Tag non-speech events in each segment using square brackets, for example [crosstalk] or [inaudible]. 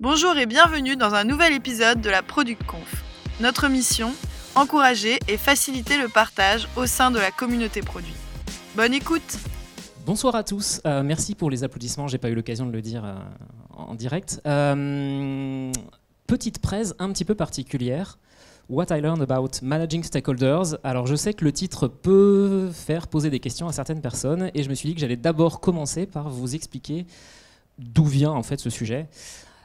Bonjour et bienvenue dans un nouvel épisode de la Product Conf. Notre mission encourager et faciliter le partage au sein de la communauté produit. Bonne écoute Bonsoir à tous, euh, merci pour les applaudissements, j'ai pas eu l'occasion de le dire euh, en direct. Euh, petite presse un petit peu particulière. What I learned about managing stakeholders. Alors je sais que le titre peut faire poser des questions à certaines personnes et je me suis dit que j'allais d'abord commencer par vous expliquer d'où vient en fait ce sujet.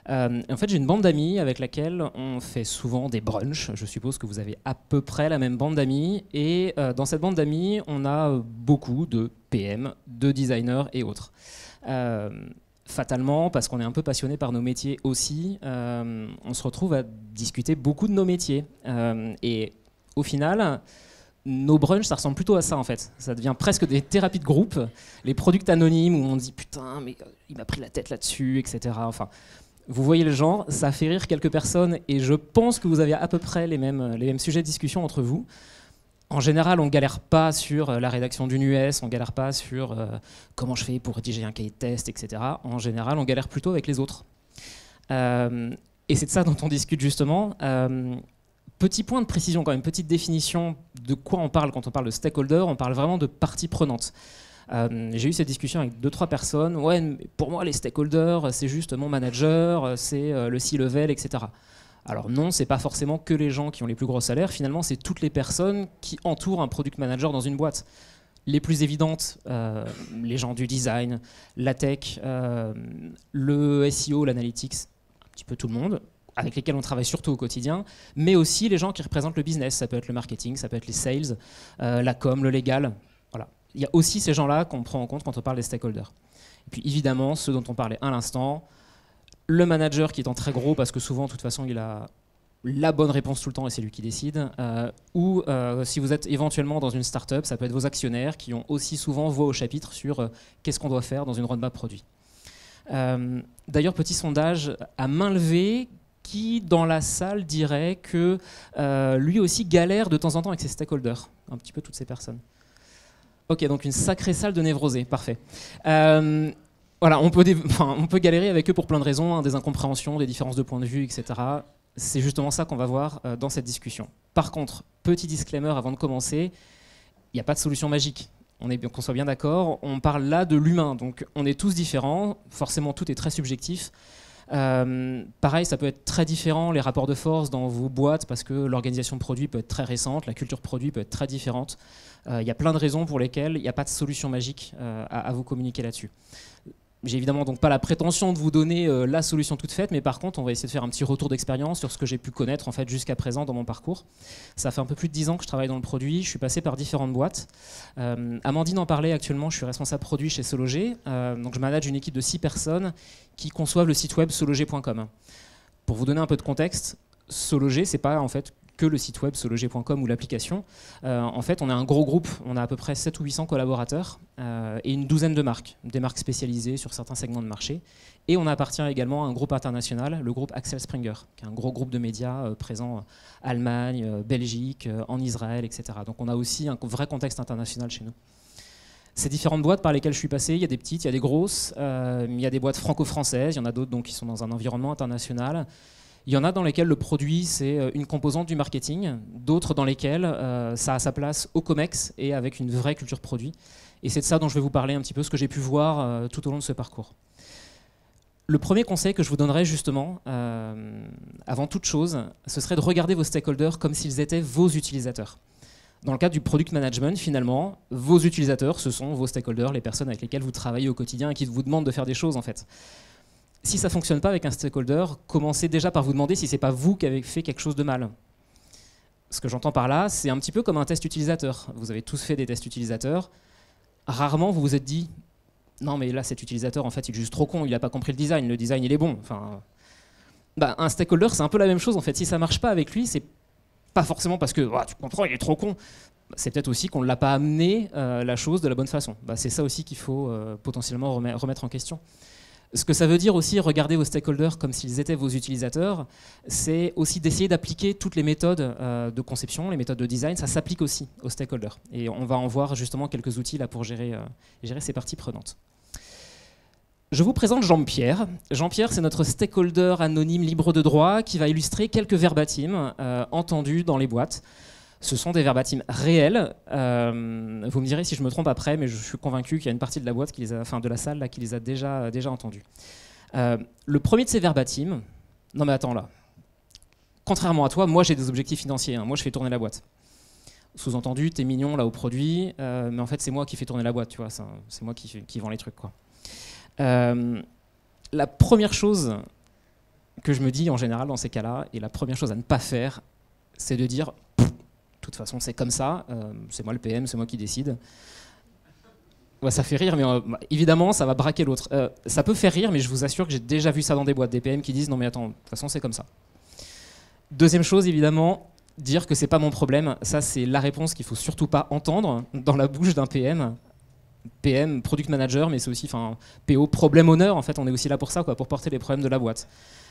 Euh, en fait, j'ai une bande d'amis avec laquelle on fait souvent des brunchs. Je suppose que vous avez à peu près la même bande d'amis. Et euh, dans cette bande d'amis, on a beaucoup de PM, de designers et autres. Euh, fatalement, parce qu'on est un peu passionné par nos métiers aussi, on se retrouve à discuter beaucoup de nos métiers. et au final, nos brunchs, ça ressemble plutôt à ça en fait. Ça devient presque des thérapies de groupe, les products anonymes où on dit putain, mais il m'a pris la tête là-dessus, etc. Enfin, vous voyez le genre, ça fait rire quelques personnes et je pense que vous avez à peu près les mêmes, les mêmes sujets de discussion entre vous. En général, on galère pas sur euh, la rédaction d'une US, on galère pas sur euh, comment je fais pour rédiger un cahier de test, etc. En général, on galère plutôt avec les autres. Euh, et c'est de ça dont on discute justement. petit point de précision quand même, petite définition de quoi on parle quand on parle de stakeholder. On parle vraiment de partie prenante. Euh, j'ai eu cette discussion avec deux, trois personnes. Ouais, pour moi, les stakeholders, c'est juste mon manager, c'est euh, le C-level, etc. Alors non, c'est pas forcément que les gens qui ont les plus gros salaires. Finalement, c'est toutes les personnes qui entourent un product manager dans une boîte. Les plus évidentes, euh, les gens du design, la tech, le SEO, l'analytics, un petit peu tout le monde, avec lesquels on travaille surtout au quotidien, mais aussi les gens qui représentent le business. Ça peut être le marketing, ça peut être les sales, la com, le légal. Il y a aussi ces gens-là qu'on prend en compte quand on parle des stakeholders. Et puis évidemment, ceux dont on parlait à l'instant, le manager qui est en très gros parce que souvent, de toute façon, il a la bonne réponse tout le temps et c'est lui qui décide. Euh, ou euh, si vous êtes éventuellement dans une start-up, ça peut être vos actionnaires qui ont aussi souvent voix au chapitre sur euh, qu'est-ce qu'on doit faire dans une roadmap produit. D'ailleurs, petit sondage à main levée, qui dans la salle dirait que lui aussi galère de temps en temps avec ses stakeholders, un petit peu toutes ces personnes. Ok, donc une sacrée salle de névrosés, parfait. Euh, voilà, [laughs] on peut, galérer avec eux pour plein de raisons, hein, des incompréhensions, des différences de point de vue, etc. C'est justement ça qu'on va voir euh, dans cette discussion. Par contre, petit disclaimer avant de commencer, il n'y a pas de solution magique. On est qu'on soit bien d'accord, on parle là de l'humain, donc on est tous différents, forcément tout est très subjectif. Euh, pareil, ça peut être très différent, les rapports de force dans vos boîtes, parce que l'organisation produit peut être très récente, la culture produit peut être très différente. Euh, il y a plein de raisons pour lesquelles il n'y a pas de solution magique euh, à, vous communiquer là-dessus. J'ai évidemment donc pas la prétention de vous donner la solution toute faite, mais par contre, on va essayer de faire un petit retour d'expérience sur ce que j'ai pu connaître en fait jusqu'à présent dans mon parcours. Ça fait un peu plus de 10 ans que je travaille dans le produit, je suis passé par différentes boîtes. Amandine en parlait actuellement, je suis responsable produit chez Sologer, donc je manage une équipe de 6 personnes qui conçoivent le site web sologer.com. Pour vous donner un peu de contexte, Sologer, c'est pas en fait que le site web sologer.com ou l'application. Euh, en fait, on est un gros groupe, on a à peu près 7 ou 800 collaborateurs euh, et une douzaine de marques, des marques spécialisées sur certains segments de marché. Et on appartient également à un groupe international, le groupe Axel Springer, qui est un gros groupe de médias euh, présent Allemagne, Belgique, en Israël, etc. Donc on a aussi un vrai contexte international chez nous ces différentes boîtes par lesquelles je suis passé, il y a des petites, il y a des grosses, euh, il y a des boîtes franco-françaises, il y en a d'autres qui sont dans un environnement international. Il y en a dans lesquelles le produit, c'est euh, une composante du marketing, d'autres dans lesquelles euh, ça a sa place au COMEX et avec une vraie culture produit. Et c'est de ça dont je vais vous parler un petit peu, ce que j'ai pu voir tout au long de ce parcours. Le premier conseil que je vous donnerais justement, avant toute chose, ce serait de regarder vos stakeholders comme s'ils étaient vos utilisateurs. Dans le cadre du product management, finalement, vos utilisateurs, ce sont vos stakeholders, les personnes avec lesquelles vous travaillez au quotidien et qui vous demandent de faire des choses en fait. Si ça ne fonctionne pas avec un stakeholder, commencez déjà par vous demander si ce n'est pas vous qui avez fait quelque chose de mal. Ce que j'entends par là, c'est un petit peu comme un test utilisateur. Vous avez tous fait des tests utilisateurs. Rarement vous vous êtes dit non mais là cet utilisateur en fait il est juste trop con, il n'a pas compris le design, le design il est bon. Enfin, bah, un stakeholder c'est un peu la même chose en fait. Si ça marche pas avec lui, c'est pas forcément parce que tu comprends, il est trop con. C'est peut-être aussi qu'on ne l'a pas amené euh, la chose de la bonne façon. Bah, c'est ça aussi qu'il faut euh, potentiellement remettre en question. Ce que ça veut dire aussi, regarder vos stakeholders comme s'ils étaient vos utilisateurs, c'est aussi d'essayer d'appliquer toutes les méthodes euh, de conception, les méthodes de design, ça s'applique aussi aux stakeholders. Et on va en voir justement quelques outils là pour gérer, gérer ces parties prenantes. Je vous présente Jean-Pierre. Jean-Pierre, c'est notre stakeholder anonyme libre de droit qui va illustrer quelques verbatims euh, entendus dans les boîtes. Ce sont des verbatims réels. Euh, vous me direz si je me trompe après, mais je suis convaincu qu'il y a une partie de la boîte, qui a, enfin de la salle, là, qui les a déjà, déjà entendus. Euh, le premier de ces verbatims, non mais attends là, contrairement à toi, moi j'ai des objectifs financiers, hein. moi je fais tourner la boîte. Sous-entendu, t'es mignon là au produit, mais en fait c'est moi qui fais tourner la boîte, tu vois, c'est moi qui, vends les trucs quoi. Euh, la première chose que je me dis en général dans ces cas-là, et la première chose à ne pas faire, c'est de dire, toute façon c'est comme ça, euh, c'est moi le PM, c'est moi qui décide. ça fait rire, mais euh, bah, évidemment, ça va braquer l'autre. ça peut faire rire, mais je vous assure que j'ai déjà vu ça dans des boîtes, des PM qui disent non mais attends, de toute façon c'est comme ça. Deuxième chose, évidemment, dire que c'est pas mon problème. Ça, c'est la réponse qu'il faut surtout pas entendre dans la bouche d'un PM. PM, product manager, mais c'est aussi PO, problème honneur. En fait, on est aussi là pour ça, quoi, pour porter les problèmes de la boîte.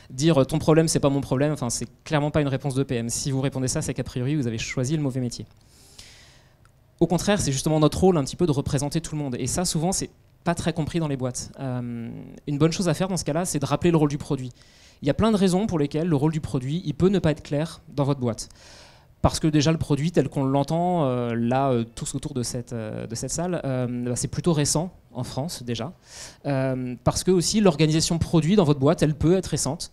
Dire ton problème, c'est pas mon problème, enfin, c'est clairement pas une réponse de PM. Si vous répondez ça, c'est qu'a priori, vous avez choisi le mauvais métier. Au contraire, c'est justement notre rôle un petit peu de représenter tout le monde. Et ça, souvent, c'est pas très compris dans les boîtes. Euh, une bonne chose à faire dans ce cas-là, c'est de rappeler le rôle du produit. Il y a plein de raisons pour lesquelles le rôle du produit, il peut ne pas être clair dans votre boîte parce que déjà le produit tel qu'on l'entend euh, là euh, tous autour de cette, de cette salle, bah, c'est plutôt récent en France déjà, parce que aussi l'organisation produit dans votre boîte, elle peut être récente.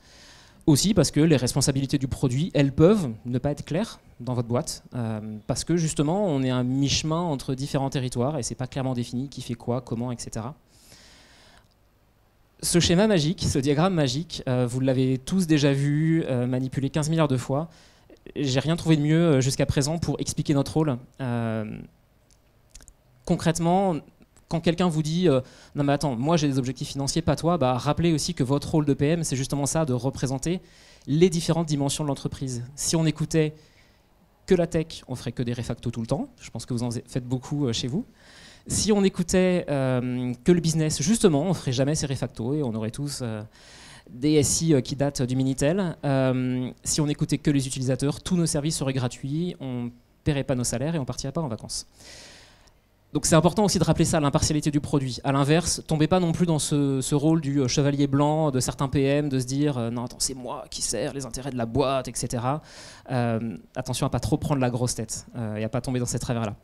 Aussi parce que les responsabilités du produit, elles peuvent ne pas être claires dans votre boîte, parce que justement on est un mi-chemin entre différents territoires et c'est pas clairement défini qui fait quoi, comment, etc. Ce schéma magique, ce diagramme magique, vous l'avez tous déjà vu, manipulé 15 milliards de fois j'ai rien trouvé de mieux euh, jusqu'à présent pour expliquer notre rôle. Euh, concrètement, quand quelqu'un vous dit euh, non mais attends, moi j'ai des objectifs financiers, pas toi, bah, rappelez aussi que votre rôle de PM, c'est justement ça, de représenter les différentes dimensions de l'entreprise. Si on écoutait que la tech, on ferait que des refactos tout le temps. Je pense que vous en faites beaucoup chez vous. Si on écoutait que le business, justement, on ferait jamais ces refactos et on aurait tous des SI euh, qui datent du Minitel. Euh, si on n'écoutait que les utilisateurs, tous nos services seraient gratuits, on ne paierait pas nos salaires et on partirait pas en vacances. Donc c'est important aussi de rappeler ça, l'impartialité du produit. À l'inverse, tombez pas non plus dans ce, rôle du euh, chevalier blanc de certains PM, de se dire non attends c'est moi qui sers les intérêts de la boîte, etc. attention à pas trop prendre la grosse tête et à pas tomber dans ces travers-là.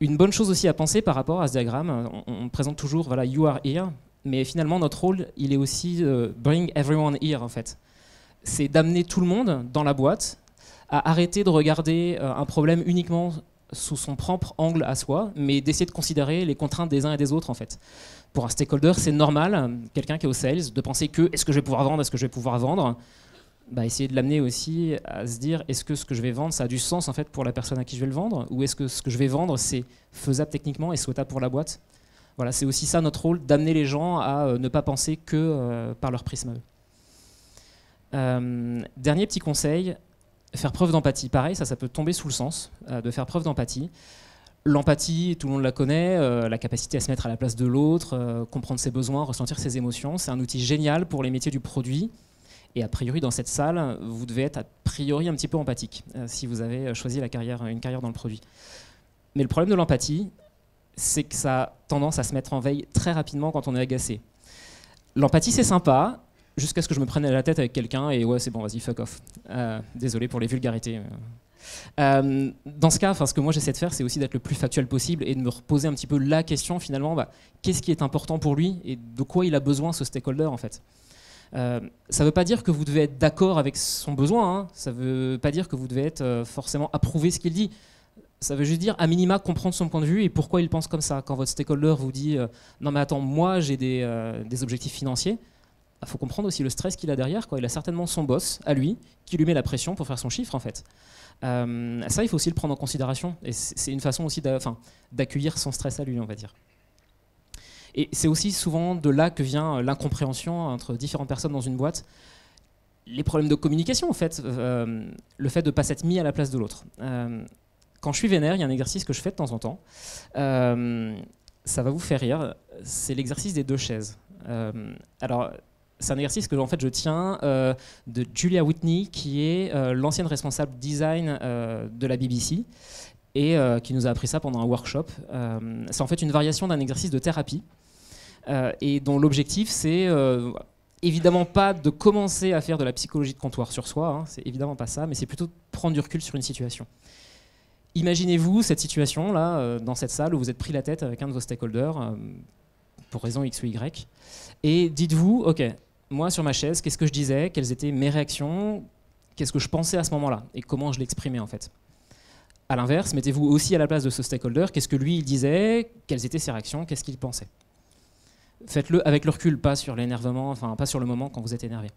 Une bonne chose aussi à penser par rapport à ce diagramme, on, on présente toujours voilà you are here, mais finalement notre rôle, il est aussi euh, bring everyone here en fait. C'est d'amener tout le monde dans la boîte à arrêter de regarder euh, un problème uniquement sous son propre angle à soi, mais d'essayer de considérer les contraintes des uns et des autres en fait. Pour un stakeholder, c'est normal, quelqu'un qui est au sales, de penser que est-ce que je vais pouvoir vendre, est-ce que je vais pouvoir vendre? Bah, essayer de l'amener aussi à se dire est-ce que ce que je vais vendre ça a du sens en fait pour la personne à qui je vais le vendre? Ou est-ce que ce que je vais vendre c'est faisable techniquement et souhaitable pour la boîte? Voilà, c'est aussi ça notre rôle, d'amener les gens à euh, ne pas penser que euh, par leur prisme. Euh, dernier petit conseil, faire preuve d'empathie. Pareil, ça, ça peut tomber sous le sens de faire preuve d'empathie. L'empathie, tout le monde la connaît, la capacité à se mettre à la place de l'autre, comprendre ses besoins, ressentir ses émotions, c'est un outil génial pour les métiers du produit. Et a priori, dans cette salle, vous devez être a priori un petit peu empathique si vous avez choisi la carrière, une carrière dans le produit. Mais le problème de l'empathie, c'est que ça a tendance à se mettre en veille très rapidement quand on est agacé. L'empathie, c'est sympa, jusqu'à ce que je me prenne à la tête avec quelqu'un et ouais, c'est bon, vas-y, fuck off. Euh, désolé pour les vulgarités. Euh, dans ce cas, ce que moi j'essaie de faire, c'est aussi d'être le plus factuel possible et de me reposer un petit peu la question finalement, bah, qu'est-ce qui est important pour lui et de quoi il a besoin ce stakeholder en fait. Euh, ça ne veut pas dire que vous devez être d'accord avec son besoin, hein. ça ne veut pas dire que vous devez être forcément approuver ce qu'il dit. Ça veut juste dire, à minima, comprendre son point de vue et pourquoi il pense comme ça. Quand votre stakeholder vous dit euh, Non, mais attends, moi, j'ai des, euh, objectifs financiers, il bah, faut comprendre aussi le stress qu'il a derrière. Quoi. Il a certainement son boss, à lui, qui lui met la pression pour faire son chiffre, en fait. Euh, ça, il faut aussi le prendre en considération. C'est une façon aussi d'accueillir son stress à lui, on va dire. Et c'est aussi souvent de là que vient l'incompréhension entre différentes personnes dans une boîte. Les problèmes de communication, en fait, le fait de ne pas s'être mis à la place de l'autre quand je suis vénère, il y a un exercice que je fais de temps en temps. Euh, ça va vous faire rire. C'est l'exercice des deux chaises. Euh, alors, c'est un exercice que en fait je tiens euh, de Julia Whitney, qui est l'ancienne responsable design de la BBC et qui nous a appris ça pendant un workshop. c'est en fait une variation d'un exercice de thérapie. et dont l'objectif c'est évidemment pas de commencer à faire de la psychologie de comptoir sur soi, hein, c'est évidemment pas ça, mais c'est plutôt de prendre du recul sur une situation. Imaginez-vous cette situation là, euh, dans cette salle où vous êtes pris la tête avec un de vos stakeholders euh, pour raison X ou Y, et dites-vous, ok, moi sur ma chaise, qu'est-ce que je disais, quelles étaient mes réactions, qu'est-ce que je pensais à ce moment-là, et comment je l'exprimais en fait? À l'inverse, mettez-vous aussi à la place de ce stakeholder, qu'est-ce que lui disait, quelles étaient ses réactions, qu'est-ce qu'il pensait? Faites-le avec le recul, pas sur l'énervement, enfin pas sur le moment quand vous êtes énervé.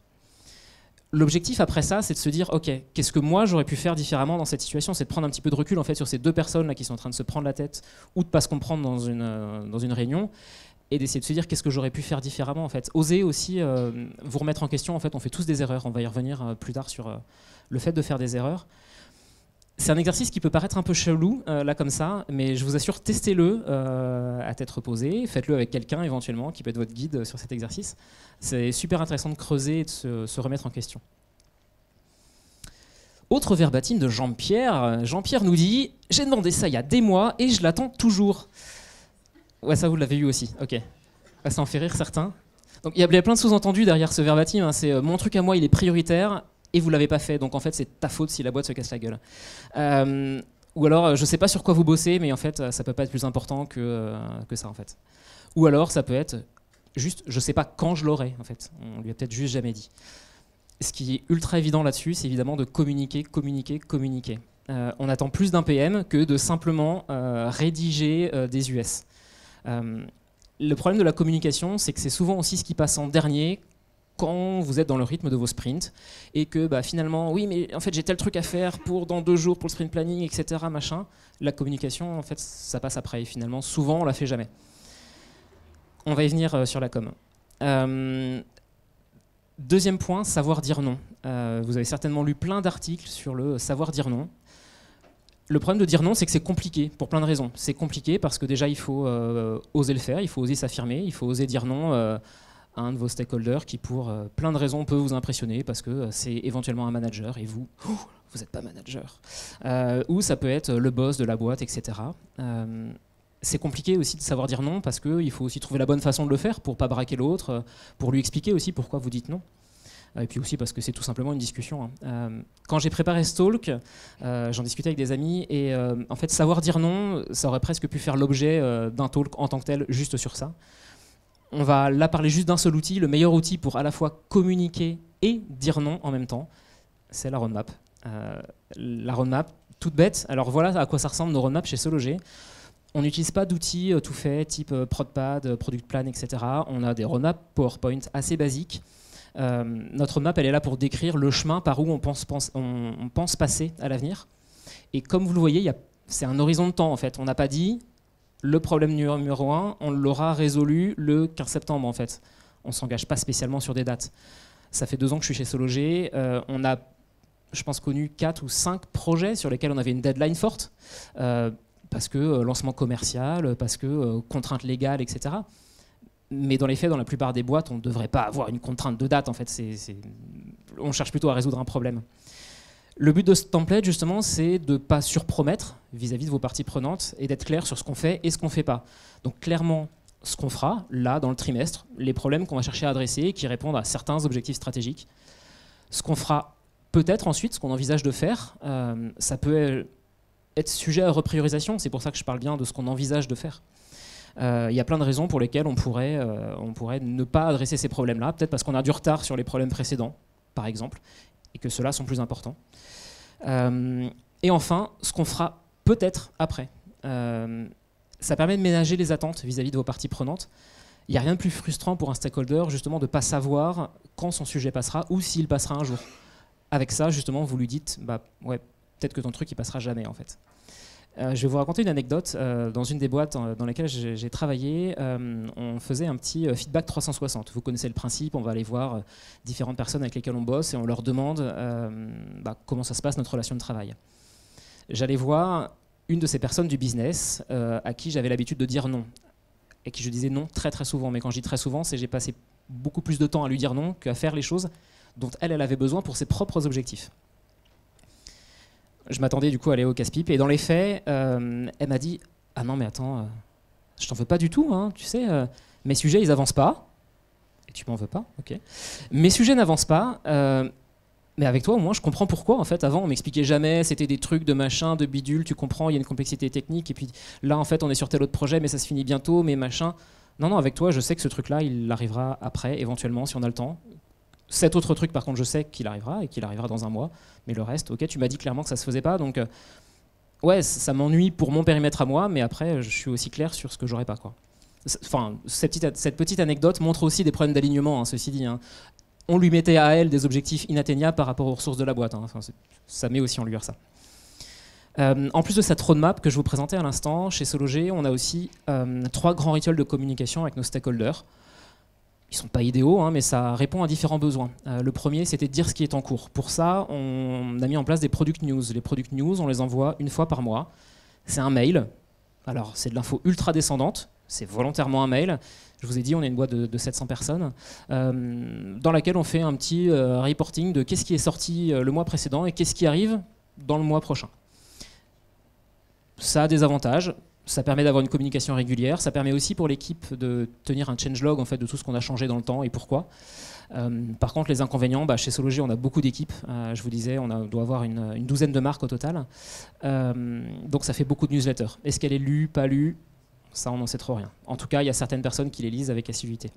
L'objectif après ça, c'est de se dire, ok, qu'est-ce que moi j'aurais pu faire différemment dans cette situation? C'est de prendre un petit peu de recul en fait sur ces deux personnes là qui sont en train de se prendre la tête ou de pas se comprendre dans une, euh, dans une réunion et d'essayer de se dire qu'est-ce que j'aurais pu faire différemment en fait. Oser aussi euh, vous remettre en question. En fait, on fait tous des erreurs. On va y revenir euh, plus tard sur le fait de faire des erreurs. C'est un exercice qui peut paraître un peu chelou, euh, là comme ça, mais je vous assure, testez-le euh, à tête reposée, faites-le avec quelqu'un éventuellement qui peut être votre guide sur cet exercice. C'est super intéressant de creuser et de se, remettre en question. Autre verbatim de Jean-Pierre. Jean-Pierre nous dit J'ai demandé ça il y a des mois et je l'attends toujours. Ouais, ça vous l'avez eu aussi, ok. Ça en fait rire certains. Donc il y a plein de sous-entendus derrière ce verbatim. Hein. C'est euh, mon truc à moi, il est prioritaire et vous l'avez pas fait. Donc en fait, c'est ta faute si la boîte se casse la gueule. Euh, ou alors, je sais pas sur quoi vous bossez, mais en fait, ça peut pas être plus important que, euh, que ça en fait. Ou alors, ça peut être juste, je sais pas quand je l'aurai en fait. On lui a peut-être juste jamais dit. Ce qui est ultra évident là-dessus, c'est évidemment de communiquer, communiquer, communiquer. Euh, on attend plus d'un PM que de simplement rédiger des US. Le problème de la communication, c'est que c'est souvent aussi ce qui passe en dernier quand vous êtes dans le rythme de vos sprints et que bah, finalement, oui, mais en fait j'ai tel truc à faire pour dans deux jours pour le sprint planning, etc. Machin, la communication, en fait, ça passe après. Et finalement, souvent, on la fait jamais. On va y venir euh, sur la com. Euh, deuxième point, savoir dire non. Euh, vous avez certainement lu plein d'articles sur le savoir dire non. Le problème de dire non, c'est que c'est compliqué pour plein de raisons. C'est compliqué parce que déjà, il faut oser le faire, il faut oser s'affirmer, il faut oser dire non un de vos stakeholders qui, pour euh, plein de raisons, peut vous impressionner parce que euh, c'est éventuellement un manager et vous, vous n'êtes pas manager. Euh, ou ça peut être le boss de la boîte, etc. c'est compliqué aussi de savoir dire non parce qu'il faut aussi trouver la bonne façon de le faire pour pas braquer l'autre, pour lui expliquer aussi pourquoi vous dites non. Et puis aussi parce que c'est tout simplement une discussion. Hein. quand j'ai préparé ce talk, j'en discutais avec des amis et en fait savoir dire non, ça aurait presque pu faire l'objet d'un talk en tant que tel juste sur ça. On va là parler juste d'un seul outil, le meilleur outil pour à la fois communiquer et dire non en même temps, c'est la roadmap. Euh, la roadmap, toute bête. Alors voilà à quoi ça ressemble nos roadmaps chez Sologer. On n'utilise pas d'outils euh, tout faits, type euh, ProdPad, Product Plan, etc. On a des roadmaps PowerPoint assez basiques. Notre roadmap, elle est là pour décrire le chemin par où on pense, passer à l'avenir. Et comme vous le voyez, c'est un horizon de temps en fait. On n'a pas dit le problème numéro un, on l'aura résolu le 15 septembre en fait. On ne s'engage pas spécialement sur des dates. Ça fait deux ans que je suis chez Sologer. Euh, on a, je pense, connu quatre ou cinq projets sur lesquels on avait une deadline forte. Euh, parce que euh, lancement commercial, parce que contraintes légales, etc. Mais dans les faits, dans la plupart des boîtes, on ne devrait pas avoir une contrainte de date. En fait, on cherche plutôt à résoudre un problème. Le but de ce template, justement, c'est de ne pas surpromettre vis-à-vis de vos parties prenantes et d'être clair sur ce qu'on fait et ce qu'on ne fait pas. Donc clairement, ce qu'on fera, là, dans le trimestre, les problèmes qu'on va chercher à adresser qui répondent à certains objectifs stratégiques. Ce qu'on fera peut-être ensuite, ce qu'on envisage de faire, euh, ça peut être sujet à repriorisation. C'est pour ça que je parle bien de ce qu'on envisage de faire. Euh, il y a plein de raisons pour lesquelles on pourrait, euh, on pourrait ne pas adresser ces problèmes-là. Peut-être parce qu'on a du retard sur les problèmes précédents, par exemple, et que ceux-là sont plus importants. Euh, et enfin, ce qu'on fera peut-être après. Ça permet de ménager les attentes vis-à-vis de vos parties prenantes. Il n'y a rien de plus frustrant pour un stakeholder justement de ne pas savoir quand son sujet passera ou s'il passera un jour. Avec ça, justement, vous lui dites, bah ouais, peut-être que ton truc il passera jamais en fait. Euh, je vais vous raconter une anecdote. Euh, dans une des boîtes euh, dans lesquelles j'ai travaillé, on faisait un petit feedback 360. Vous connaissez le principe, on va aller voir différentes personnes avec lesquelles on bosse et on leur demande bah, comment ça se passe notre relation de travail. J'allais voir une de ces personnes du business à qui j'avais l'habitude de dire non, et qui je disais non très très souvent. Mais quand je dis très souvent, c'est j'ai passé beaucoup plus de temps à lui dire non qu'à faire les choses dont elle, elle avait besoin pour ses propres objectifs je m'attendais du coup à aller au casse-pipe. Et dans les faits, euh, elle m'a dit Ah non, mais attends, euh, je t'en veux pas du tout, hein, tu sais. Euh, Mes sujets, ils avancent pas. Et tu m'en veux pas, ok. Mes sujets n'avancent pas. mais avec toi, au moins, je comprends pourquoi. En fait, avant, on m'expliquait jamais. C'était des trucs de machin, de bidule. Tu comprends, il y a une complexité technique. Et puis là, en fait, on est sur tel autre projet, mais ça se finit bientôt, mais machin. Non, non, avec toi, je sais que ce truc-là, il arrivera après, éventuellement, si on a le temps. Cet autre truc, par contre, je sais qu'il arrivera et qu'il arrivera dans un mois. Mais le reste, ok, tu m'as dit clairement que ça se faisait pas. Donc, euh, ouais, ça m'ennuie pour mon périmètre à moi, mais après, je suis aussi clair sur ce que j'aurai pas, Enfin, cette petite, cette petite anecdote montre aussi des problèmes d'alignement, hein, ceci dit. hein. On lui mettait à elle des objectifs inatteignables par rapport aux ressources de la boîte. hein. Ça met aussi en lumière ça. Euh, en plus de cette roadmap que je vous présentais à l'instant, chez Sologer, on a aussi euh, trois grands rituels de communication avec nos stakeholders. Ils sont pas idéaux, hein, mais ça répond à différents besoins. Euh, le premier, c'était de dire ce qui est en cours. Pour ça, on a mis en place des product news. Les product news, on les envoie une fois par mois. C'est un mail. Alors, c'est de l'info ultra descendante. C'est volontairement un mail. Je vous ai dit, on est une boîte de, de 700 personnes, euh, dans laquelle on fait un petit euh, reporting de qu'est-ce qui est sorti le mois précédent et qu'est-ce qui arrive dans le mois prochain. Ça a des avantages. Ça permet d'avoir une communication régulière. Ça permet aussi pour l'équipe de tenir un changelog en fait, de tout ce qu'on a changé dans le temps et pourquoi. Euh, par contre, les inconvénients, bah, chez Sologer, on a beaucoup d'équipes. Euh, je vous disais, on, doit avoir une, une douzaine de marques au total. Euh, donc ça fait beaucoup de newsletters. Est-ce qu'elle est lue, pas lue? Ça, on n'en sait trop rien. En tout cas, il y a certaines personnes qui les lisent avec assiduité.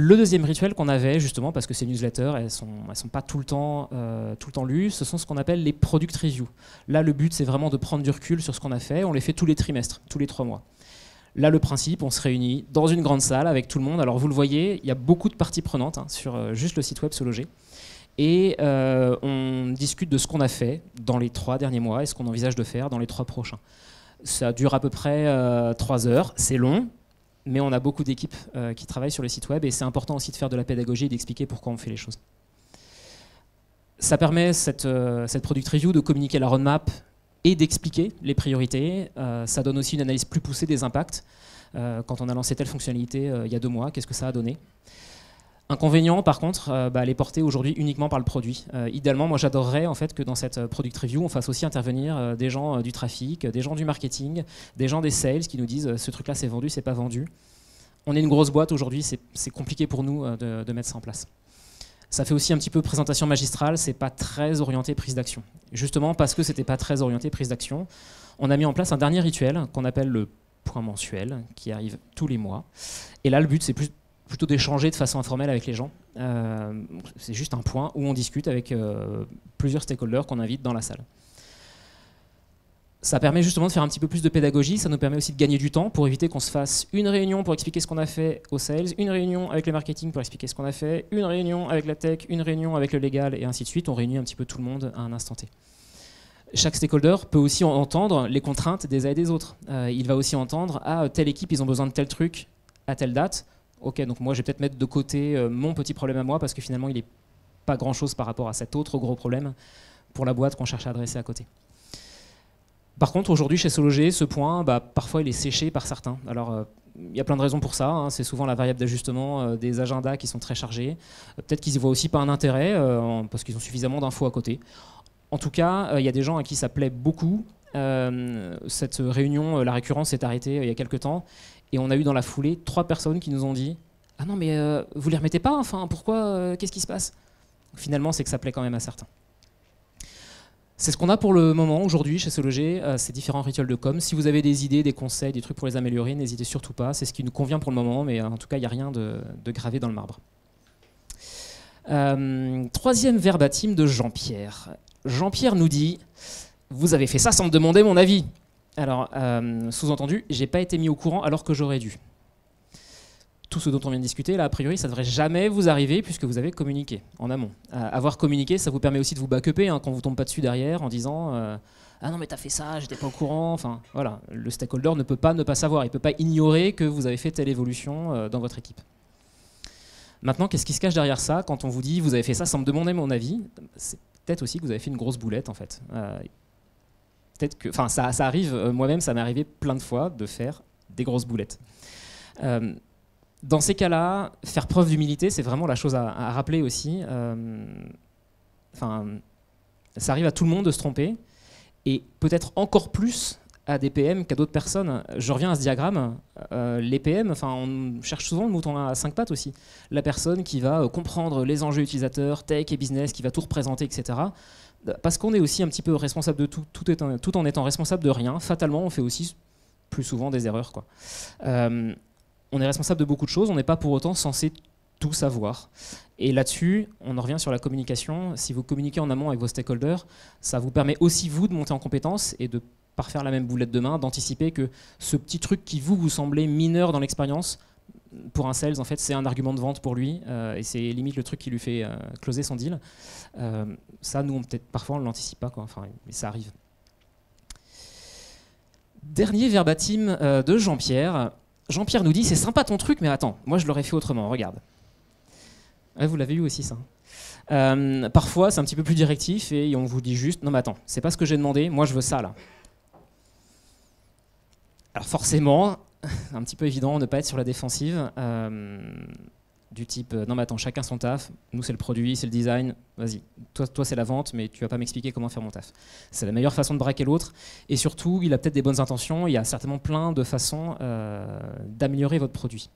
Le deuxième rituel qu'on avait, justement, parce que ces newsletters, elles ne sont, pas tout le, temps, euh, tout le temps lues, ce sont ce qu'on appelle les product reviews. Là, le but, c'est vraiment de prendre du recul sur ce qu'on a fait. On les fait tous les trimestres, tous les trois mois. Là, le principe, on se réunit dans une grande salle avec tout le monde. Alors, vous le voyez, il y a beaucoup de parties prenantes hein, sur euh, juste le site web Sologer. Et euh, on discute de ce qu'on a fait dans les trois derniers mois et ce qu'on envisage de faire dans les trois prochains. Ça dure à peu près trois heures. C'est long, mais on a beaucoup d'équipes euh, qui travaillent sur le site web et c'est important aussi de faire de la pédagogie et d'expliquer pourquoi on fait les choses. Ça permet, cette, euh, cette product review, de communiquer la roadmap et d'expliquer les priorités. Euh, ça donne aussi une analyse plus poussée des impacts. Quand on a lancé telle fonctionnalité il y a deux mois, qu'est-ce que ça a donné? Inconvénient, par contre, euh, bah, elle est portée aujourd'hui uniquement par le produit. Euh, idéalement, moi, j'adorerais en fait que dans cette euh, product review, on fasse aussi intervenir des gens du trafic, des gens du marketing, des gens des sales qui nous disent ce truc-là c'est vendu, c'est pas vendu. On est une grosse boîte aujourd'hui, c'est compliqué pour nous de, de mettre ça en place. Ça fait aussi un petit peu présentation magistrale, c'est pas très orienté prise d'action. Justement parce que c'était pas très orienté prise d'action, on a mis en place un dernier rituel qu'on appelle le point mensuel, qui arrive tous les mois. Et là, le but c'est plus plutôt d'échanger de façon informelle avec les gens. Euh, c'est juste un point où on discute avec euh, plusieurs stakeholders qu'on invite dans la salle. Ça permet justement de faire un petit peu plus de pédagogie, ça nous permet aussi de gagner du temps pour éviter qu'on se fasse une réunion pour expliquer ce qu'on a fait aux sales, une réunion avec le marketing pour expliquer ce qu'on a fait, une réunion avec la tech, une réunion avec le légal et ainsi de suite. On réunit un petit peu tout le monde à un instant T. Chaque stakeholder peut aussi entendre les contraintes des uns et des autres. Euh, il va aussi entendre ah telle équipe ils ont besoin de tel truc à telle date. Ok donc moi je vais peut-être mettre de côté euh, mon petit problème à moi parce que finalement il n'est pas grand chose par rapport à cet autre gros problème pour la boîte qu'on cherche à adresser à côté. Par contre, aujourd'hui, chez Sologer, ce point, bah, parfois, il est séché par certains. Alors, euh, il y a plein de raisons pour ça. hein. C'est souvent la variable d'ajustement euh, des agendas qui sont très chargés. Euh, Peut-être qu'ils y voient aussi pas un intérêt, euh, parce qu'ils ont suffisamment d'infos à côté. En tout cas, euh, il y a des gens à qui ça plaît beaucoup. Euh, cette réunion, euh, la récurrence s'est arrêtée euh, il y a quelques temps. Et on a eu dans la foulée trois personnes qui nous ont dit Ah non, mais euh, vous les remettez pas Enfin, pourquoi euh, Qu'est-ce qui se passe? Finalement, c'est que ça plaît quand même à certains. C'est ce qu'on a pour le moment aujourd'hui chez Sologer, euh, ces différents rituels de com. Si vous avez des idées, des conseils, des trucs pour les améliorer, n'hésitez surtout pas. C'est ce qui nous convient pour le moment, mais euh, en tout cas, il n'y a rien de, de gravé dans le marbre. Troisième verbatim de Jean-Pierre. Jean-Pierre nous dit Vous avez fait ça sans me demander mon avis. Alors, euh, sous-entendu, j'ai pas été mis au courant alors que j'aurais dû. Tout ce dont on vient de discuter, là, a priori, ça devrait jamais vous arriver puisque vous avez communiqué en amont. Euh, avoir communiqué, ça vous permet aussi de vous backuper hein, quand vous tombe pas dessus derrière en disant euh, Ah non, mais t'as fait ça, j'étais pas au courant. Enfin, voilà, le stakeholder ne peut pas ne pas savoir, il peut pas ignorer que vous avez fait telle évolution dans votre équipe. Maintenant, qu'est-ce qui se cache derrière ça quand on vous dit Vous avez fait ça sans me demander mon avis C'est peut-être aussi que vous avez fait une grosse boulette en fait. Peut-être que, enfin, ça, ça arrive. euh, Moi-même, ça m'est arrivé plein de fois de faire des grosses boulettes. Euh, dans ces cas-là, faire preuve d'humilité, c'est vraiment la chose à, rappeler aussi. Euh, Enfin, ça arrive à tout le monde de se tromper, et peut-être encore plus à des PM qu'à d'autres personnes. Je reviens à ce diagramme. Les PM, enfin, on cherche souvent le mouton à cinq pattes aussi. La personne qui va comprendre les enjeux utilisateurs, tech et business, qui va tout représenter, etc. Parce qu'on est aussi un petit peu responsable de tout, tout, en étant responsable de rien. Fatalement, on fait aussi plus souvent des erreurs. Euh, on est responsable de beaucoup de choses. On n'est pas pour autant censé tout savoir. Et là-dessus, on en revient sur la communication. Si vous communiquez en amont avec vos stakeholders, ça vous permet aussi, vous, de monter en compétence et de pas faire la même boulette de main, d'anticiper que ce petit truc qui vous, vous semblait mineur dans l'expérience, pour un sales, en fait, c'est un argument de vente pour lui, euh, et c'est limite le truc qui lui fait euh, closer son deal. Euh, ça, nous, peut-être parfois, on ne l'anticipe pas. Enfin, mais ça arrive. Dernier verbatim de Jean-Pierre. Jean-Pierre nous dit C'est sympa ton truc, mais attends, moi je l'aurais fait autrement, regarde vous l'avez eu aussi, ça. Euh, parfois, c'est un petit peu plus directif et on vous dit juste non, mais attends, c'est pas ce que j'ai demandé, moi je veux ça là. Alors, forcément, [laughs] un petit peu évident de ne pas être sur la défensive. Euh, du type non mais attends chacun son taf. Nous c'est le produit c'est le design. Vas-y. Toi, toi c'est la vente mais tu vas pas m'expliquer comment faire mon taf. C'est la meilleure façon de braquer l'autre. Et surtout il a peut-être des bonnes intentions. Il y a certainement plein de façons euh, d'améliorer votre produit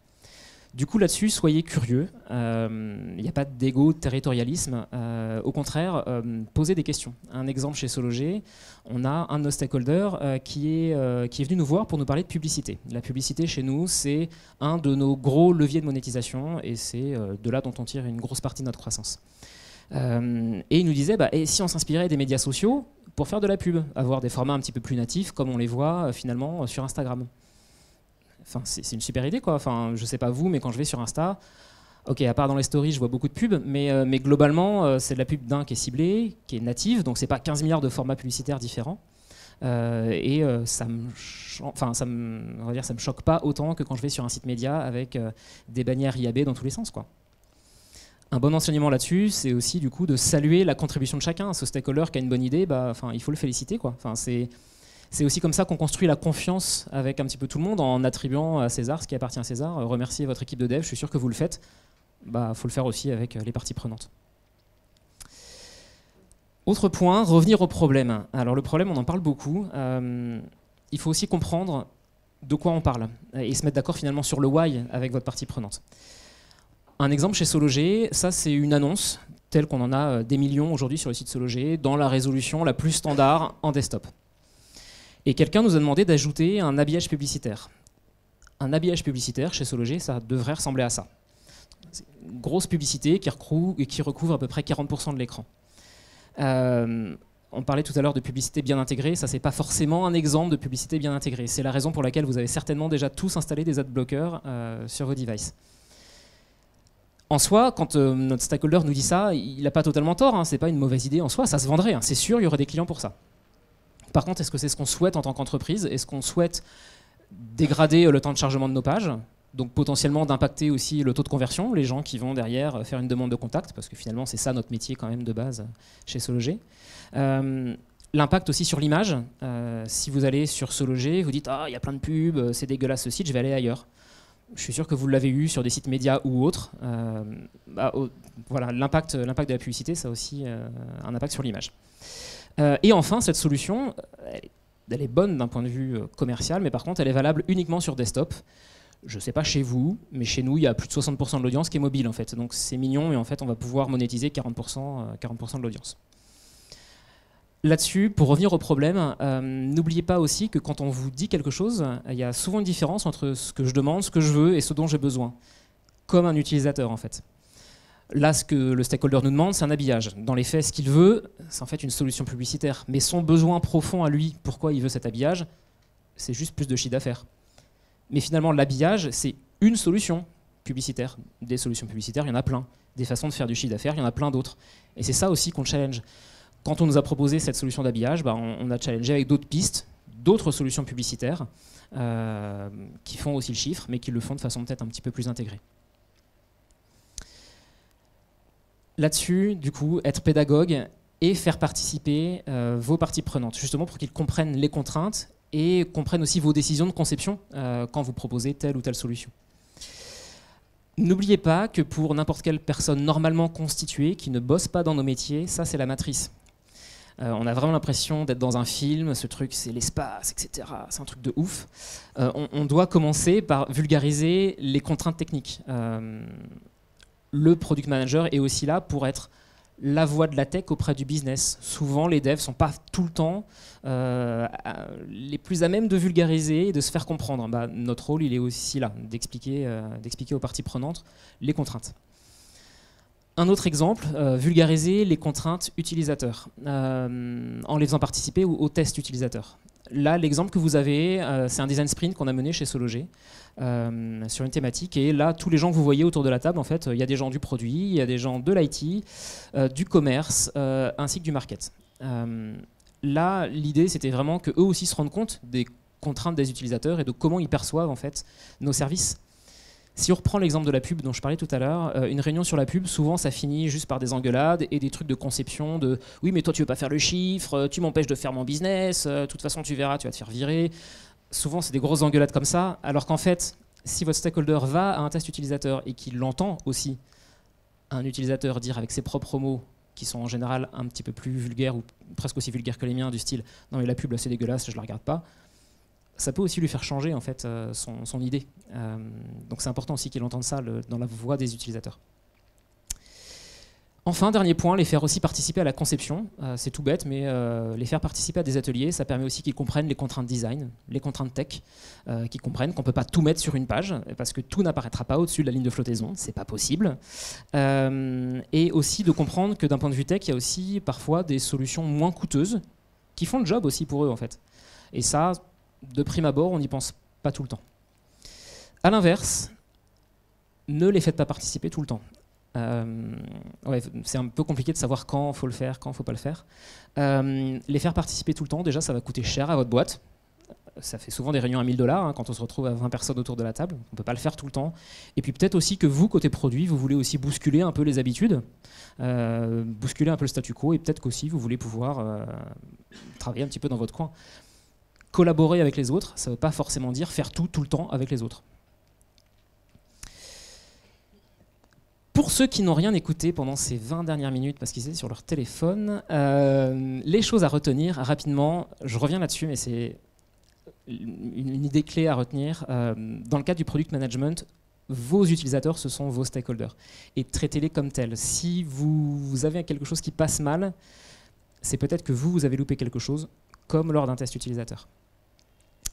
du coup, là-dessus, soyez curieux. Il euh, n'y a pas d'égo, de territorialisme. Euh, au contraire, euh, posez des questions. Un exemple chez Sologer, on a un de nos stakeholders qui, est, qui est venu nous voir pour nous parler de publicité. La publicité chez nous, c'est un de nos gros leviers de monétisation et c'est de là dont on tire une grosse partie de notre croissance. et il nous disait, bah, et si on s'inspirait des médias sociaux pour faire de la pub, avoir des formats un petit peu plus natifs comme on les voit finalement sur Instagram c'est une super idée, quoi. Enfin, je sais pas vous, mais quand je vais sur Insta, ok, à part dans les stories, je vois beaucoup de pubs, mais, euh, globalement, euh, c'est de la pub d'un qui est ciblée, qui est native, donc c'est pas 15 milliards de formats publicitaires différents. Euh, et ça me, enfin, ça me, on va dire, ça me choque pas autant que quand je vais sur un site média avec des bannières IAB dans tous les sens, quoi. Un bon enseignement là-dessus, c'est aussi du coup de saluer la contribution de chacun. Ce stakeholder qui a une bonne idée, bah, enfin, il faut le féliciter, quoi. Enfin, c'est c'est aussi comme ça qu'on construit la confiance avec un petit peu tout le monde en attribuant à César ce qui appartient à César. Euh, remerciez votre équipe de dev, je suis sûr que vous le faites. Il bah, faut le faire aussi avec euh, les parties prenantes. Autre point, revenir au problème. Alors le problème, on en parle beaucoup. Euh, il faut aussi comprendre de quoi on parle et se mettre d'accord finalement sur le why avec votre partie prenante. Un exemple chez Sologer, ça c'est une annonce telle qu'on en a des millions aujourd'hui sur le site Sologer dans la résolution la plus standard en desktop. Et quelqu'un nous a demandé d'ajouter un habillage publicitaire. Un habillage publicitaire chez Sologer, ça devrait ressembler à ça. Une grosse publicité qui recouvre, à peu près 40% de l'écran. Euh, on parlait tout à l'heure de publicité bien intégrée, ça c'est pas forcément un exemple de publicité bien intégrée. C'est la raison pour laquelle vous avez certainement déjà tous installé des adblockers euh, sur vos devices. En soi, quand euh, notre stakeholder nous dit ça, il n'a pas totalement tort, hein, c'est pas une mauvaise idée en soi, ça se vendrait, hein. c'est sûr, il y aurait des clients pour ça. Par contre, est-ce que c'est ce qu'on souhaite en tant qu'entreprise? Est-ce qu'on souhaite dégrader le temps de chargement de nos pages? Donc potentiellement d'impacter aussi le taux de conversion, les gens qui vont derrière faire une demande de contact, parce que finalement c'est ça notre métier quand même de base chez Sologer. Euh, l'impact aussi sur l'image, euh, si vous allez sur Sologer, vous dites ah il y a plein de pubs, c'est dégueulasse ce site, je vais aller ailleurs. Je suis sûr que vous l'avez eu sur des sites médias ou autres. Euh, bah, voilà, l'impact de la publicité, ça a aussi un impact sur l'image. Euh, et enfin, cette solution, elle est bonne d'un point de vue euh, commercial, mais par contre, elle est valable uniquement sur desktop. Je ne sais pas chez vous, mais chez nous, il y a plus de 60% de l'audience qui est mobile en fait. Donc c'est mignon, mais en fait, on va pouvoir monétiser 40%, 40 euh, de l'audience. Là-dessus, pour revenir au problème, n'oubliez pas aussi que quand on vous dit quelque chose, il y a souvent une différence entre ce que je demande, ce que je veux et ce dont j'ai besoin, comme un utilisateur en fait. Là, ce que le stakeholder nous demande, c'est un habillage. Dans les faits, ce qu'il veut, c'est en fait une solution publicitaire. Mais son besoin profond à lui, pourquoi il veut cet habillage, c'est juste plus de chiffre d'affaires. Mais finalement, l'habillage, c'est une solution publicitaire. Des solutions publicitaires, il y en a plein. Des façons de faire du chiffre d'affaires, il y en a plein d'autres. Et c'est ça aussi qu'on challenge. Quand on nous a proposé cette solution d'habillage, bah, on, a challengé avec d'autres pistes, d'autres solutions publicitaires euh, qui font aussi le chiffre, mais qui le font de façon peut-être un petit peu plus intégrée. Là-dessus, du coup, être pédagogue et faire participer euh, vos parties prenantes, justement pour qu'ils comprennent les contraintes et comprennent aussi vos décisions de conception euh, quand vous proposez telle ou telle solution. N'oubliez pas que pour n'importe quelle personne normalement constituée qui ne bosse pas dans nos métiers, ça c'est la matrice. on a vraiment l'impression d'être dans un film, ce truc c'est l'espace, etc. C'est un truc de ouf. On, doit commencer par vulgariser les contraintes techniques. Le product manager est aussi là pour être la voix de la tech auprès du business. Souvent, les devs sont pas tout le temps euh, les plus à même de vulgariser et de se faire comprendre. Bah, notre rôle, il est aussi là, d'expliquer, euh, d'expliquer aux parties prenantes les contraintes. Un autre exemple, euh, vulgariser les contraintes utilisateurs en les faisant participer au, au test utilisateur. Là, l'exemple que vous avez, c'est un design sprint qu'on a mené chez Sologer. Euh, sur une thématique. Et là, tous les gens que vous voyez autour de la table, en fait, il y a des gens du produit, il y a des gens de l'IT, euh, du commerce, euh, ainsi que du market. là, l'idée, c'était vraiment que eux aussi se rendent compte des contraintes des utilisateurs et de comment ils perçoivent en fait nos services. Si on reprend l'exemple de la pub dont je parlais tout à l'heure, une réunion sur la pub, souvent ça finit juste par des engueulades et des trucs de conception de oui mais toi tu veux pas faire le chiffre, tu m'empêches de faire mon business, de toute façon tu verras, tu vas te faire virer souvent c'est des grosses engueulades comme ça, alors qu'en fait, si votre stakeholder va à un test utilisateur et qu'il l'entend aussi un utilisateur dire avec ses propres mots, qui sont en général un petit peu plus vulgaires ou presque aussi vulgaires que les miens, du style non mais la pub c'est dégueulasse, je la regarde pas, ça peut aussi lui faire changer en fait euh, son, idée. Euh, donc c'est important aussi qu'il entende ça dans la voix des utilisateurs. Enfin, dernier point, les faire aussi participer à la conception. Euh, c'est tout bête, mais euh, les faire participer à des ateliers, ça permet aussi qu'ils comprennent les contraintes design, les contraintes tech, euh, qu'ils comprennent qu'on ne peut pas tout mettre sur une page, parce que tout n'apparaîtra pas au-dessus de la ligne de flottaison, c'est pas possible. et aussi de comprendre que d'un point de vue tech, il y a aussi parfois des solutions moins coûteuses qui font le job aussi pour eux, en fait. Et ça, de prime abord, on n'y pense pas tout le temps. A l'inverse, ne les faites pas participer tout le temps. Euh, c'est un peu compliqué de savoir quand faut le faire, quand faut pas le faire. Euh, les faire participer tout le temps, déjà, ça va coûter cher à votre boîte. Ça fait souvent des réunions à 1000 dollars hein, quand on se retrouve à 20 personnes autour de la table. On ne peut pas le faire tout le temps. Et puis peut-être aussi que vous, côté produit, vous voulez aussi bousculer un peu les habitudes, euh, bousculer un peu le statu quo, et peut-être qu'aussi vous voulez pouvoir travailler un petit peu dans votre coin. Collaborer avec les autres, ça ne veut pas forcément dire faire tout tout le temps avec les autres. Pour ceux qui n'ont rien écouté pendant ces 20 dernières minutes parce qu'ils étaient sur leur téléphone, euh, les choses à retenir rapidement, je reviens là-dessus, mais c'est une, idée clé à retenir. Euh, dans le cadre du product management, vos utilisateurs, ce sont vos stakeholders. Et traitez-les comme tels. Si vous, avez quelque chose qui passe mal, c'est peut-être que vous, vous avez loupé quelque chose, comme lors d'un test utilisateur.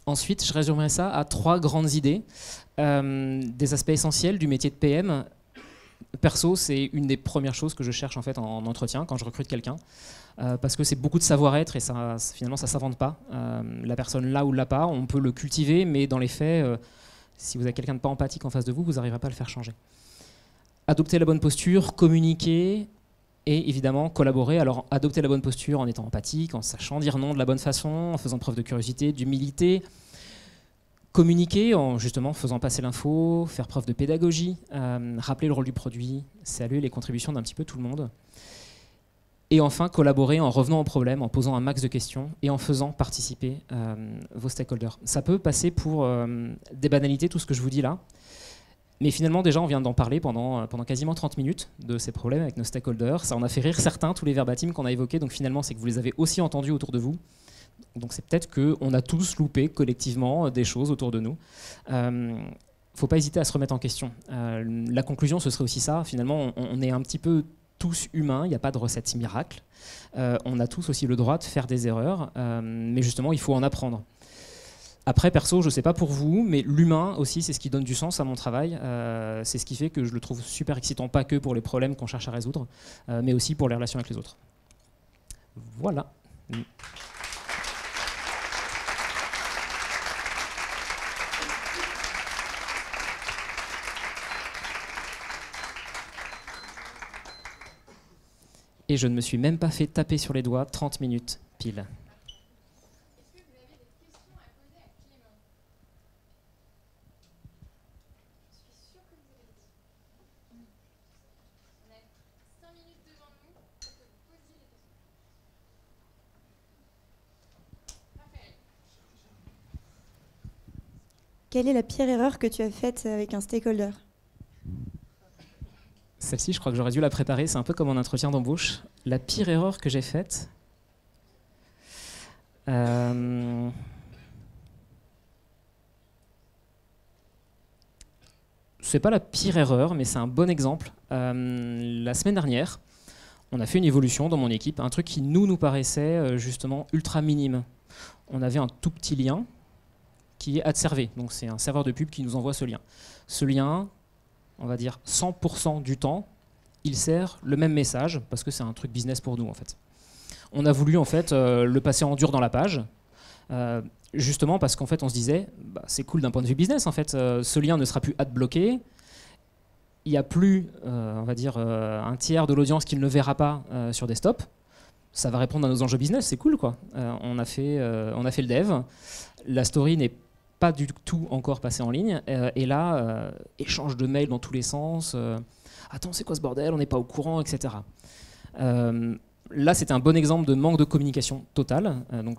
Ensuite, je résumerai ça à trois grandes idées. Euh, des aspects essentiels du métier de PM, perso, c'est une des premières choses que je cherche en fait en, entretien quand je recrute quelqu'un, euh, parce que c'est beaucoup de savoir-être et ça, finalement ça s'invente pas. Euh, la personne là ou là pas, on peut le cultiver, mais dans les faits, euh, si vous avez quelqu'un de pas empathique en face de vous, vous n'arriverez pas à le faire changer. Adopter la bonne posture, communiquer et évidemment collaborer. Alors adopter la bonne posture en étant empathique, en sachant dire non de la bonne façon, en faisant preuve de curiosité, d'humilité, communiquer en justement faisant passer l'info, faire preuve de pédagogie, euh, rappeler le rôle du produit, saluer les contributions d'un petit peu tout le monde. Et enfin, collaborer en revenant au problème, en posant un max de questions et en faisant participer euh, vos stakeholders. Ça peut passer pour euh, des banalités, tout ce que je vous dis là. Mais finalement, déjà, on vient d'en parler pendant, pendant quasiment 30 minutes de ces problèmes avec nos stakeholders. Ça en a fait rire certains, tous les verbatims qu'on a évoqués. Donc finalement, c'est que vous les avez aussi entendus autour de vous. Donc c'est peut-être qu'on a tous loupé collectivement euh, des choses autour de nous. Il euh, ne faut pas hésiter à se remettre en question. Euh, la conclusion, ce serait aussi ça. Finalement, on, est un petit peu tous humains, il n'y a pas de recette miracle. on a tous aussi le droit de faire des erreurs, mais justement, il faut en apprendre. Après, perso, je ne sais pas pour vous, mais l'humain aussi, c'est ce qui donne du sens à mon travail. c'est ce qui fait que je le trouve super excitant, pas que pour les problèmes qu'on cherche à résoudre, mais aussi pour les relations avec les autres. Voilà. Et je ne me suis même pas fait taper sur les doigts 30 minutes pile. Quelle est la pire erreur que tu as faite avec un stakeholder? Celle-ci, je crois que j'aurais dû la préparer. C'est un peu comme un entretien d'embauche. La pire erreur que j'ai faite, Euh, c'est pas la pire erreur, mais c'est un bon exemple. Euh, la semaine dernière, on a fait une évolution dans mon équipe, un truc qui nous nous paraissait euh, justement ultra minime. On avait un tout petit lien qui est adservé, donc c'est un serveur de pub qui nous envoie ce lien. Ce lien, on va dire 100% du temps, il sert le même message parce que c'est un truc business pour nous en fait. On a voulu en fait euh, le passer en dur dans la page. Euh, justement parce qu'en fait on se disait bah, c'est cool d'un point de vue business en fait euh, ce lien ne sera plus ad bloqué il n'y a plus on va dire un tiers de l'audience qui ne verra pas sur desktop ça va répondre à nos enjeux business c'est cool quoi on a fait le dev la story n'est pas du tout encore passée en ligne et là échange de mails dans tous les sens attends c'est quoi ce bordel on n'est pas au courant etc là, c'était un bon exemple de manque de communication totale. Euh, donc,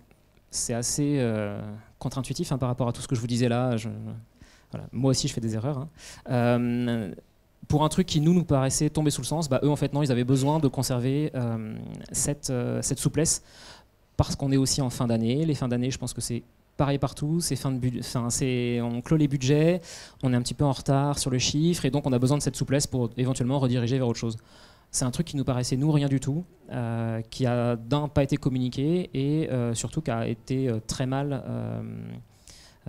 c'est assez euh, contre-intuitif hein, par rapport à tout ce que je vous disais là. Moi aussi, je fais des erreurs. Hein. Euh, pour un truc qui nous nous paraissait tomber sous le sens, bah, eux en fait non, ils avaient besoin de conserver cette, cette souplesse parce qu'on est aussi en fin d'année. Les fins d'année, je pense que c'est pareil partout, c'est fin de enfin, on clôt les budgets, on est un petit peu en retard sur le chiffre et donc on a besoin de cette souplesse pour éventuellement rediriger vers autre chose. C'est un truc qui nous paraissait nous rien du tout, euh, qui a d'un pas été communiqué et euh, surtout qui a été euh, très mal,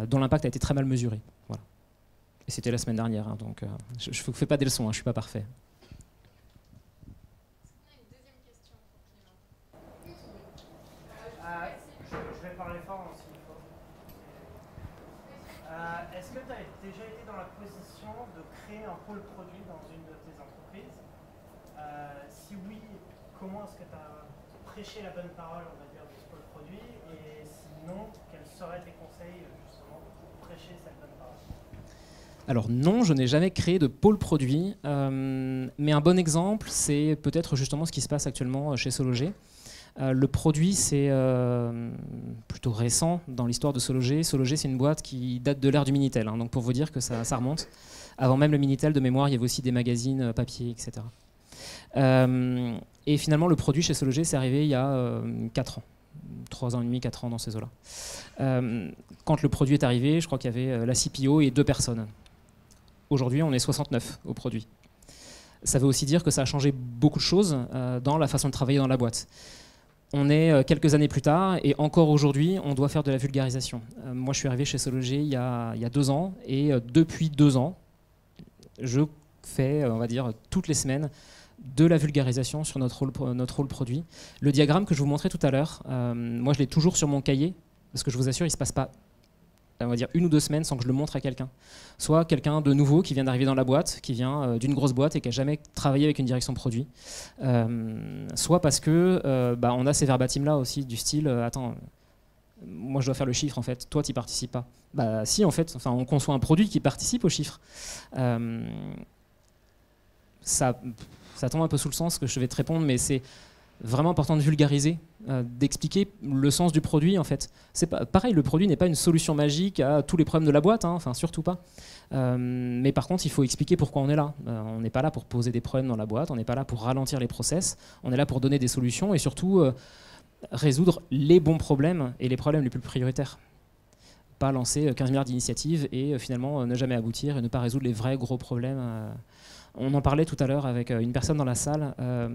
dont l'impact a été très mal mesuré. Voilà. Et c'était la semaine dernière, hein, donc je ne fais pas des leçons, hein, je ne suis pas parfait. Est-ce que tu as déjà été dans la position de créer un pôle produit dans une de tes entreprises? Euh, si oui, comment est-ce que tu as prêché la bonne parole, on va dire, de ce pôle produit? Et sinon, quels seraient tes conseils justement pour prêcher cette bonne parole? Alors non, je n'ai jamais créé de pôle produit, euh, mais un bon exemple, c'est peut-être justement ce qui se passe actuellement chez Sologer. Euh, le produit, c'est plutôt récent dans l'histoire de Sologer. Sologer, c'est une boîte qui date de l'ère du Minitel, hein, donc pour vous dire que ça, remonte. Avant même le Minitel, de mémoire, il y avait aussi des magazines papier, etc. Euh, et finalement, le produit chez Sologer, c'est arrivé il y a 4 euh, ans. 3 ans et demi, 4 ans dans ces eaux-là. Euh, quand le produit est arrivé, je crois qu'il y avait la CPO et deux personnes. Aujourd'hui, on est 69 au produit. Ça veut aussi dire que ça a changé beaucoup de choses dans la façon de travailler dans la boîte. On est quelques années plus tard et encore aujourd'hui, on doit faire de la vulgarisation. moi, je suis arrivé chez Sologer il y, a, deux ans et depuis deux ans, je fais, on va dire, toutes les semaines de la vulgarisation sur notre rôle, produit. Le diagramme que je vous montrais tout à l'heure, euh, moi je l'ai toujours sur mon cahier, parce que je vous assure, il ne se passe pas on va dire une ou deux semaines sans que je le montre à quelqu'un. Soit quelqu'un de nouveau qui vient d'arriver dans la boîte, qui vient euh, d'une grosse boîte et qui n'a jamais travaillé avec une direction produit. Euh, soit parce que bah, on a ces verbatim là aussi du style attends, moi je dois faire le chiffre en fait, toi tu participes pas. Bah si en fait, enfin on conçoit un produit qui participe au chiffre. ça ça tombe un peu sous le sens que je vais te répondre, mais c'est vraiment important de vulgariser, euh, d'expliquer le sens du produit en fait. C'est pas pareil, le produit n'est pas une solution magique à tous les problèmes de la boîte, hein, enfin surtout pas. Euh, mais par contre, il faut expliquer pourquoi on est là. Euh, on n'est pas là pour poser des problèmes dans la boîte, on n'est pas là pour ralentir les process, on est là pour donner des solutions et surtout résoudre les bons problèmes et les problèmes les plus prioritaires. Pas lancer 15 milliards d'initiatives et finalement ne jamais aboutir et ne pas résoudre les vrais gros problèmes on en parlait tout à l'heure avec euh, une personne dans la salle euh,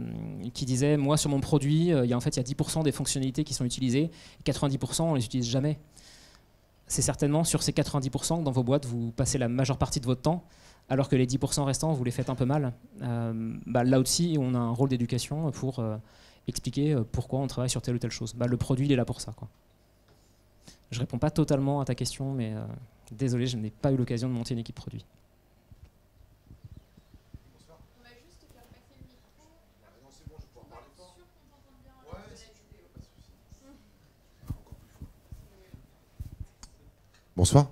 qui disait Moi, sur mon produit, euh, il y a, en fait, il y a 10% des fonctionnalités qui sont utilisées, 90% on les utilise jamais. C'est certainement sur ces 90% que dans vos boîtes, vous passez la majeure partie de votre temps, alors que les 10% restants, vous les faites un peu mal. Bah, là aussi, on a un rôle d'éducation pour expliquer pourquoi on travaille sur telle ou telle chose. Bah, le produit, il est là pour ça. Quoi. Je réponds pas totalement à ta question, mais désolé, je n'ai pas eu l'occasion de monter une équipe produit. Bonsoir.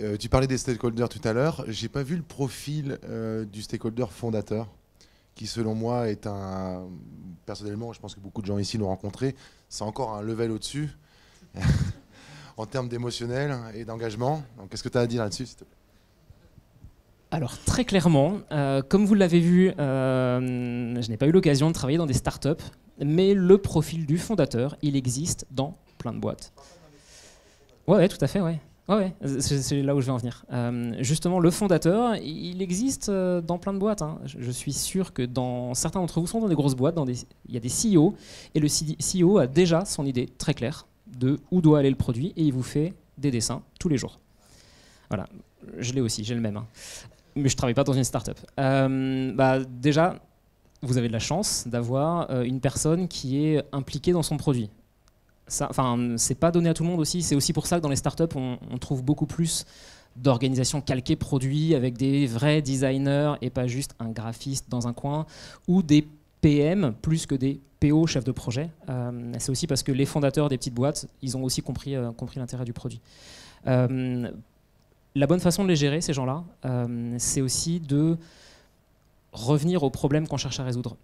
Euh, tu parlais des stakeholders tout à l'heure. J'ai pas vu le profil euh, du stakeholder fondateur, qui selon moi est un. Personnellement, je pense que beaucoup de gens ici l'ont rencontré. C'est encore un level au-dessus [laughs] en termes d'émotionnel et d'engagement. Qu'est-ce que tu as à dire là-dessus, alors très clairement, euh, comme vous l'avez vu, je n'ai pas eu l'occasion de travailler dans des startups. mais le profil du fondateur, il existe dans plein de boîtes. Ouais, tout à fait, ouais. Ouais, c'est là où je vais en venir. Euh, justement, le fondateur, il existe euh, dans plein de boîtes. hein. Je, suis sûr que dans certains d'entre vous sont dans des grosses boîtes, dans des, il y a des CEO, et le CEO a déjà son idée très claire de où doit aller le produit, et il vous fait des dessins tous les jours. Voilà, je l'ai aussi, j'ai le même. hein. Mais je travaille pas dans une start-up. Euh, bah, déjà, vous avez de la chance d'avoir euh, une personne qui est impliquée dans son produit. Enfin, c'est pas donné à tout le monde aussi. C'est aussi pour ça que dans les startups, on, trouve beaucoup plus d'organisations calquées produits avec des vrais designers et pas juste un graphiste dans un coin ou des PM plus que des PO chefs de projet. Euh, c'est aussi parce que les fondateurs des petites boîtes, ils ont aussi compris, euh, l'intérêt du produit. Euh, la bonne façon de les gérer, ces gens-là, c'est aussi de revenir aux problèmes qu'on cherche à résoudre.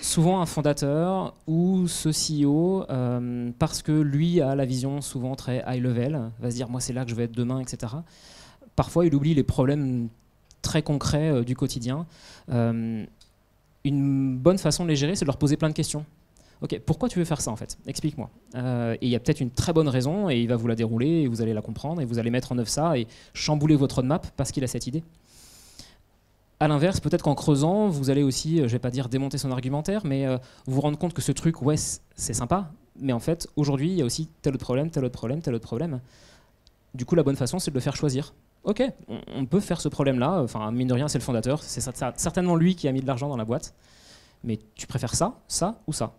Souvent, un fondateur ou ce CEO, euh, parce que lui a la vision souvent très high level, va se dire moi c'est là que je vais être demain, etc. Parfois, il oublie les problèmes très concrets euh, du quotidien. Euh, une bonne façon de les gérer, c'est de leur poser plein de questions. Ok, pourquoi tu veux faire ça en fait? Explique-moi. Et il y a peut-être une très bonne raison et il va vous la dérouler et vous allez la comprendre et vous allez mettre en œuvre ça et chambouler votre roadmap parce qu'il a cette idée. À l'inverse, peut-être qu'en creusant, vous allez aussi, euh, je vais pas dire démonter son argumentaire, mais euh, vous rendre compte que ce truc, ouais, c'est sympa, mais en fait, aujourd'hui, il y a aussi tel autre problème, tel autre problème, tel autre problème. Du coup, la bonne façon, c'est de le faire choisir. Ok, on, peut faire ce problème-là. Enfin, mine de rien, c'est le fondateur. C'est cer- cer- certainement lui qui a mis de l'argent dans la boîte. Mais tu préfères ça, ça ou ça?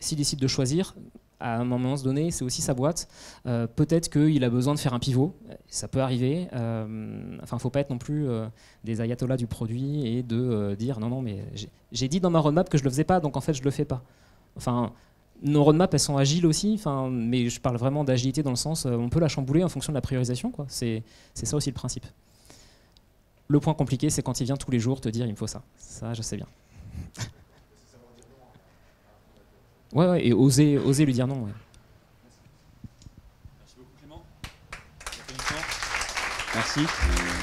S'il décide de choisir, à un moment donné, c'est aussi sa boîte. Euh, Peut-être qu'il a besoin de faire un pivot. Ça peut arriver. Euh, enfin, faut pas être non plus euh, des ayatollahs du produit et de euh, dire non, non, mais j'ai- dit dans ma roadmap que je le faisais pas, donc en fait, je le fais pas. Enfin, nos roadmaps, elles sont agiles aussi, mais je parle vraiment d'agilité dans le sens, on peut la chambouler en fonction de la priorisation. c'est ça aussi le principe. Le point compliqué, c'est quand il vient tous les jours te dire il me faut ça. Ça, je sais bien. Ouais, ouais, et oser, oser lui dire non. ouais. Merci beaucoup Clément. Merci.